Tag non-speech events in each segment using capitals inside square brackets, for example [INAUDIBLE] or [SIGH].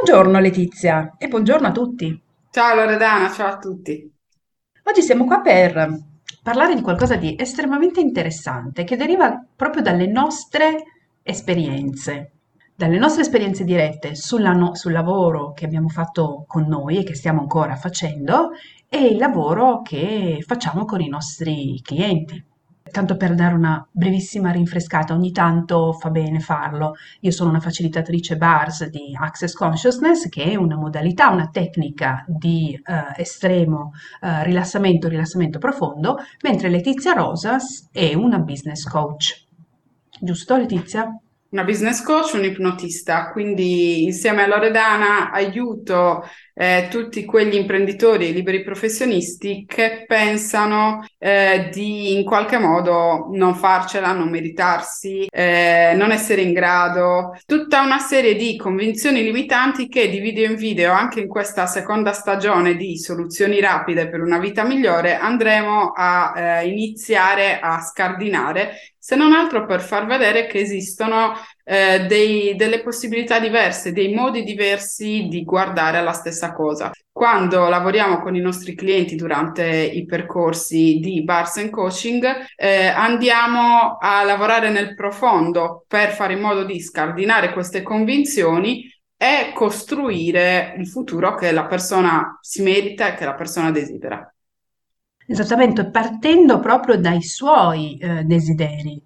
Buongiorno Letizia e buongiorno a tutti. Ciao Loredana, ciao a tutti. Oggi siamo qua per parlare di qualcosa di estremamente interessante che deriva proprio dalle nostre esperienze, dalle nostre esperienze dirette no- sul lavoro che abbiamo fatto con noi e che stiamo ancora facendo e il lavoro che facciamo con i nostri clienti. Tanto per dare una brevissima rinfrescata, ogni tanto fa bene farlo. Io sono una facilitatrice BARS di Access Consciousness, che è una modalità, una tecnica di eh, estremo eh, rilassamento, rilassamento profondo, mentre Letizia Rosas è una business coach. Giusto, Letizia? Una business coach, un ipnotista, quindi insieme a Loredana aiuto eh, tutti quegli imprenditori e liberi professionisti che pensano eh, di in qualche modo non farcela, non meritarsi, eh, non essere in grado, tutta una serie di convinzioni limitanti che di video in video, anche in questa seconda stagione di soluzioni rapide per una vita migliore, andremo a eh, iniziare a scardinare se non altro per far vedere che esistono eh, dei, delle possibilità diverse, dei modi diversi di guardare alla stessa cosa. Quando lavoriamo con i nostri clienti durante i percorsi di Bars and Coaching, eh, andiamo a lavorare nel profondo per fare in modo di scardinare queste convinzioni e costruire il futuro che la persona si merita e che la persona desidera. Esattamente, partendo proprio dai suoi eh, desideri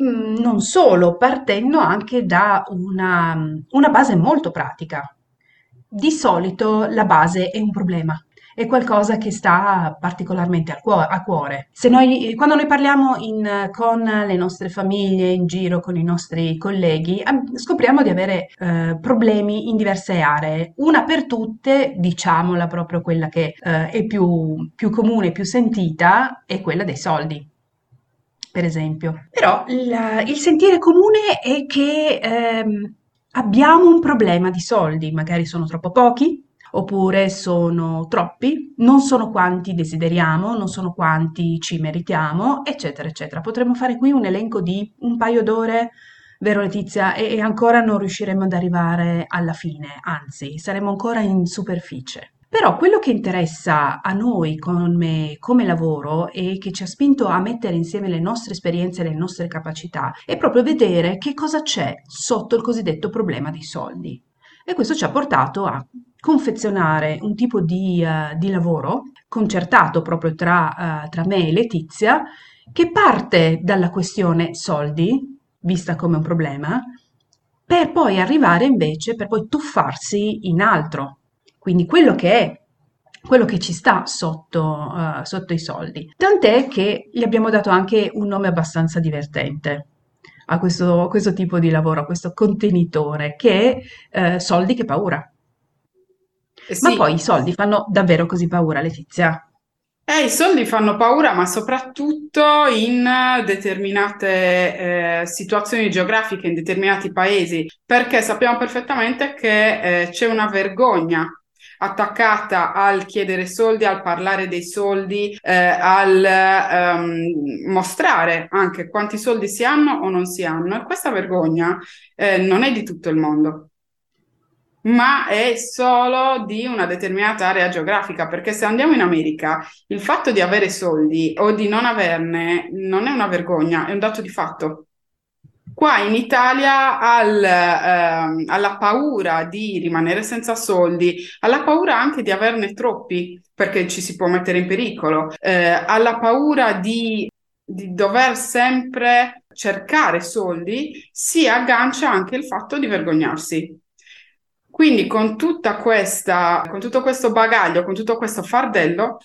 mm, non solo, partendo anche da una, una base molto pratica. Di solito la base è un problema, è qualcosa che sta particolarmente a cuore. Noi, quando noi parliamo in, con le nostre famiglie, in giro con i nostri colleghi, scopriamo di avere eh, problemi in diverse aree. Una per tutte, diciamola proprio quella che eh, è più, più comune, più sentita, è quella dei soldi per esempio. Però il, il sentire comune è che ehm, abbiamo un problema di soldi, magari sono troppo pochi, oppure sono troppi, non sono quanti desideriamo, non sono quanti ci meritiamo, eccetera, eccetera. Potremmo fare qui un elenco di un paio d'ore, vero Letizia, e, e ancora non riusciremo ad arrivare alla fine, anzi, saremo ancora in superficie. Però quello che interessa a noi come, come lavoro e che ci ha spinto a mettere insieme le nostre esperienze e le nostre capacità è proprio vedere che cosa c'è sotto il cosiddetto problema dei soldi. E questo ci ha portato a confezionare un tipo di, uh, di lavoro concertato proprio tra, uh, tra me e Letizia che parte dalla questione soldi, vista come un problema, per poi arrivare invece, per poi tuffarsi in altro, quindi quello che è quello che ci sta sotto, uh, sotto i soldi. Tant'è che gli abbiamo dato anche un nome abbastanza divertente a questo, questo tipo di lavoro, a questo contenitore, che è uh, soldi che paura. Eh sì. Ma poi i soldi fanno davvero così paura, Letizia? Eh, i soldi fanno paura, ma soprattutto in determinate eh, situazioni geografiche, in determinati paesi, perché sappiamo perfettamente che eh, c'è una vergogna attaccata al chiedere soldi, al parlare dei soldi, eh, al ehm, mostrare anche quanti soldi si hanno o non si hanno. E questa vergogna eh, non è di tutto il mondo ma è solo di una determinata area geografica, perché se andiamo in America, il fatto di avere soldi o di non averne non è una vergogna, è un dato di fatto. Qua in Italia al, eh, alla paura di rimanere senza soldi, alla paura anche di averne troppi perché ci si può mettere in pericolo, eh, alla paura di, di dover sempre cercare soldi, si aggancia anche il fatto di vergognarsi. Quindi con questa, con tutto questo bagaglio, con tutto questo fardello,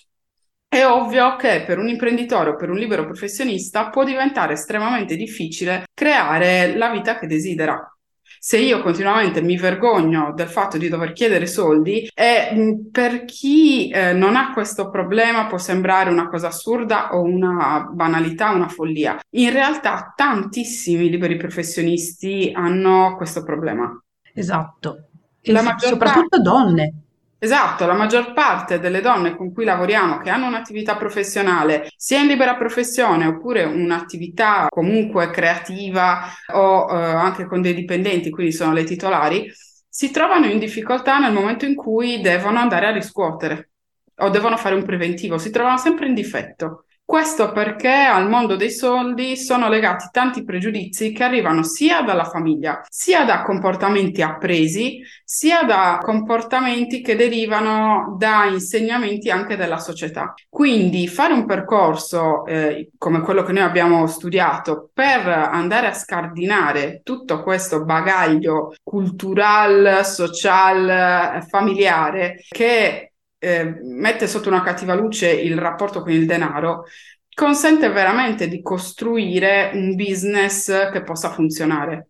è ovvio che per un imprenditore o per un libero professionista può diventare estremamente difficile creare la vita che desidera. Se io continuamente mi vergogno del fatto di dover chiedere soldi, e per chi eh, non ha questo problema può sembrare una cosa assurda o una banalità, una follia. In realtà tantissimi liberi professionisti hanno questo problema. Esatto. E soprattutto parte... donne. Esatto, la maggior parte delle donne con cui lavoriamo che hanno un'attività professionale, sia in libera professione oppure un'attività comunque creativa o eh, anche con dei dipendenti, quindi sono le titolari, si trovano in difficoltà nel momento in cui devono andare a riscuotere o devono fare un preventivo, si trovano sempre in difetto. Questo perché al mondo dei soldi sono legati tanti pregiudizi che arrivano sia dalla famiglia, sia da comportamenti appresi, sia da comportamenti che derivano da insegnamenti anche della società. Quindi fare un percorso eh, come quello che noi abbiamo studiato per andare a scardinare tutto questo bagaglio culturale, social, familiare che eh, mette sotto una cattiva luce il rapporto con il denaro, consente veramente di costruire un business che possa funzionare.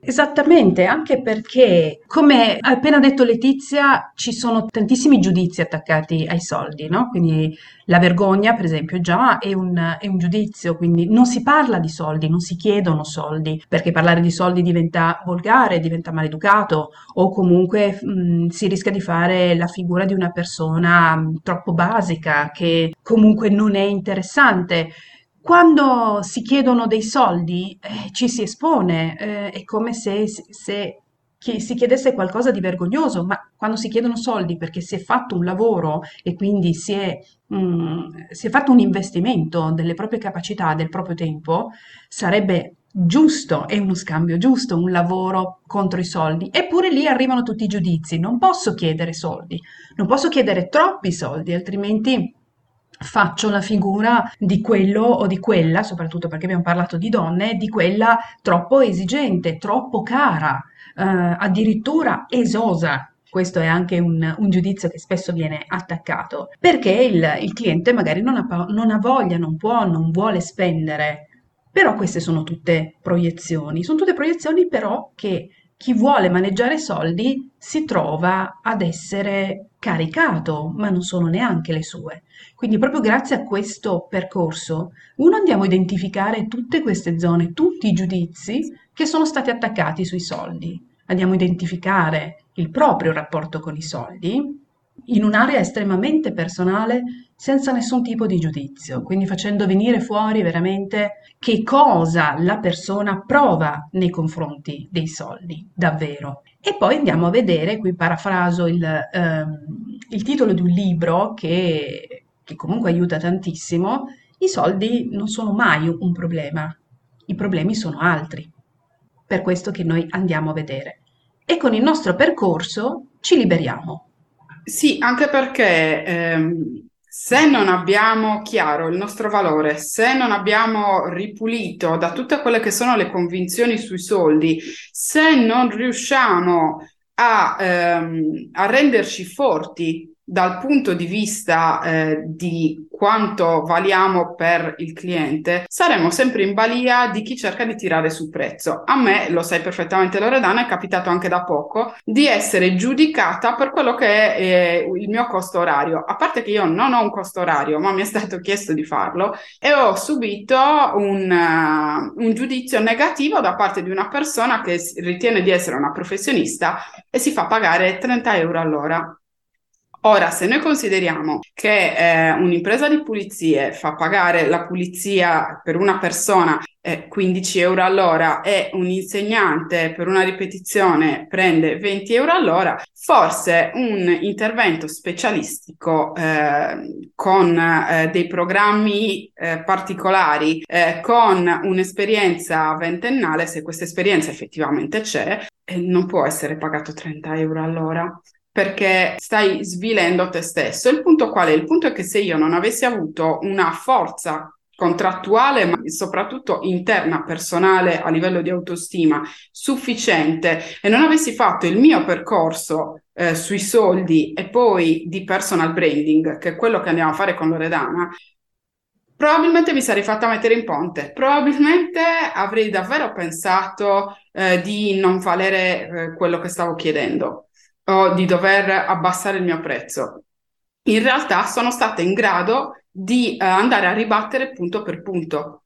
Esattamente, anche perché, come ha appena detto Letizia, ci sono tantissimi giudizi attaccati ai soldi, no? Quindi la vergogna, per esempio, già è un, è un giudizio, quindi non si parla di soldi, non si chiedono soldi, perché parlare di soldi diventa volgare, diventa maleducato o comunque mh, si rischia di fare la figura di una persona mh, troppo basica, che comunque non è interessante. Quando si chiedono dei soldi, eh, ci si espone, eh, è come se, se chi- si chiedesse qualcosa di vergognoso, ma quando si chiedono soldi perché si è fatto un lavoro e quindi si è, mm, si è fatto un investimento delle proprie capacità, del proprio tempo, sarebbe giusto, è uno scambio giusto, un lavoro contro i soldi. Eppure lì arrivano tutti i giudizi. Non posso chiedere soldi, non posso chiedere troppi soldi, altrimenti faccio la figura di quello o di quella, soprattutto perché abbiamo parlato di donne, di quella troppo esigente, troppo cara, eh, addirittura esosa. Questo è anche un, un, giudizio che spesso viene attaccato, perché il, il cliente magari non ha, non ha voglia, non può, non vuole spendere. Però queste sono tutte proiezioni, sono tutte proiezioni però che chi vuole maneggiare soldi si trova ad essere caricato, ma non sono neanche le sue. Quindi proprio grazie a questo percorso, uno andiamo a identificare tutte queste zone, tutti i giudizi che sono stati attaccati sui soldi. Andiamo a identificare il proprio rapporto con i soldi in un'area estremamente personale senza nessun tipo di giudizio, quindi facendo venire fuori veramente che cosa la persona prova nei confronti dei soldi, davvero. E poi andiamo a vedere, qui parafraso il, ehm, il titolo di un libro che, che comunque aiuta tantissimo, i soldi non sono mai un problema, i problemi sono altri. Per questo che noi andiamo a vedere. E con il nostro percorso ci liberiamo. Sì, anche perché ehm, se non abbiamo chiaro il nostro valore, se non abbiamo ripulito da tutte quelle che sono le convinzioni sui soldi, se non riusciamo a, ehm, a renderci forti dal punto di vista eh, di quanto valiamo per il cliente, saremo sempre in balia di chi cerca di tirare sul prezzo. A me, lo sai perfettamente Loredana, è capitato anche da poco di essere giudicata per quello che è eh, il mio costo orario. A parte che io non ho un costo orario, ma mi è stato chiesto di farlo e ho subito un, uh, un giudizio negativo da parte di una persona che ritiene di essere una professionista e si fa pagare 30 euro all'ora. Ora, se noi consideriamo che eh, un'impresa di pulizie fa pagare la pulizia per una persona eh, 15 euro all'ora e un insegnante per una ripetizione prende 20 euro all'ora, forse un intervento specialistico eh, con eh, dei programmi eh, particolari, eh, con un'esperienza ventennale, se questa esperienza effettivamente c'è, non può essere pagato 30 euro all'ora perché stai svilendo te stesso. Il punto qual è? Il punto è che se io non avessi avuto una forza contrattuale, ma soprattutto interna, personale, a livello di autostima sufficiente e non avessi fatto il mio percorso eh, sui soldi e poi di personal branding, che è quello che andiamo a fare con Loredana, probabilmente mi sarei fatta mettere in ponte, probabilmente avrei davvero pensato eh, di non valere eh, quello che stavo chiedendo o di dover abbassare il mio prezzo. In realtà sono stata in grado di eh, andare a ribattere punto per punto,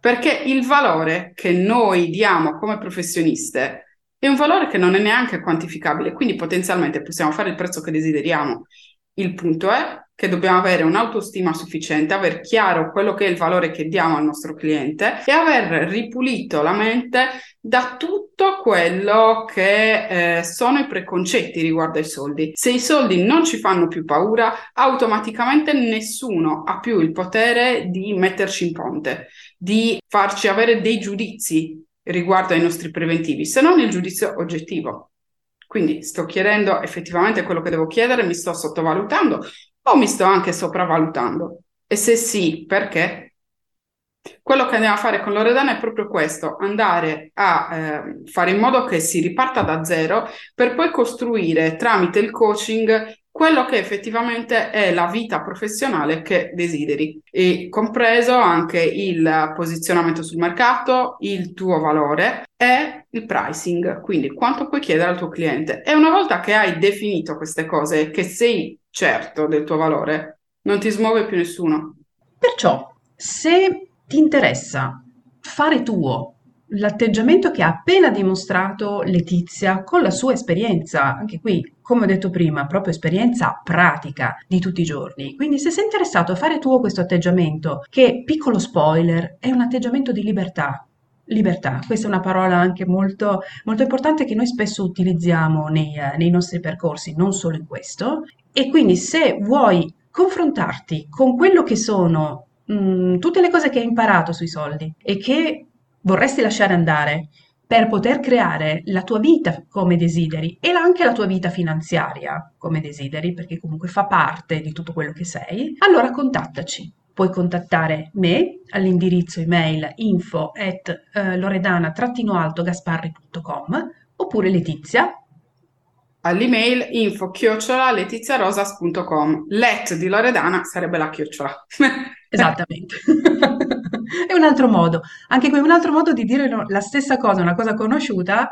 perché il valore che noi diamo come professioniste è un valore che non è neanche quantificabile, quindi potenzialmente possiamo fare il prezzo che desideriamo. Il punto è che dobbiamo avere un'autostima sufficiente, aver chiaro quello che è il valore che diamo al nostro cliente e aver ripulito la mente da tutto quello che eh, sono i preconcetti riguardo ai soldi. Se i soldi non ci fanno più paura, automaticamente nessuno ha più il potere di metterci in ponte, di farci avere dei giudizi riguardo ai nostri preventivi, se non il giudizio oggettivo. Quindi sto chiedendo effettivamente quello che devo chiedere, mi sto sottovalutando o mi sto anche sopravvalutando? E se sì, perché? Quello che andiamo a fare con Loredana è proprio questo, andare a eh, fare in modo che si riparta da zero per poi costruire tramite il coaching quello che effettivamente è la vita professionale che desideri, e compreso anche il posizionamento sul mercato, il tuo valore e il pricing, quindi quanto puoi chiedere al tuo cliente. E una volta che hai definito queste cose, che sei certo del tuo valore, non ti smuove più nessuno. Perciò, se ti interessa fare tuo l'atteggiamento che ha appena dimostrato Letizia con la sua esperienza, anche qui, come ho detto prima, proprio esperienza pratica di tutti i giorni. Quindi se sei interessato a fare tuo questo atteggiamento, che piccolo spoiler, è un atteggiamento di libertà. Libertà, questa è una parola anche molto, molto importante che noi spesso utilizziamo nei, nei nostri percorsi, non solo in questo, e quindi se vuoi confrontarti con quello che sono mh, mm, tutte le cose che hai imparato sui soldi e che vorresti lasciare andare per poter creare la tua vita come desideri e anche la tua vita finanziaria come desideri, perché comunque fa parte di tutto quello che sei, allora contattaci. Puoi contattare me all'indirizzo email info at uh, loredana-gasparri.com oppure Letizia all'email info chiocciola letiziarosas.com. Let di Loredana sarebbe la chiocciola. [LAUGHS] Esattamente. è un altro modo, anche qui un altro modo di dire la stessa cosa, una cosa conosciuta,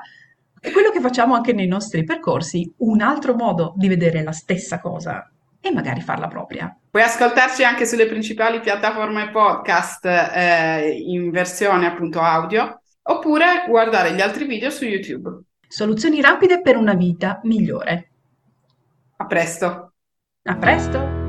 è quello che facciamo anche nei nostri percorsi, un altro modo di vedere la stessa cosa e magari farla propria. Puoi ascoltarci anche sulle principali piattaforme podcast eh, in versione appunto audio oppure guardare gli altri video su YouTube. Soluzioni rapide per una vita migliore. A presto. A presto.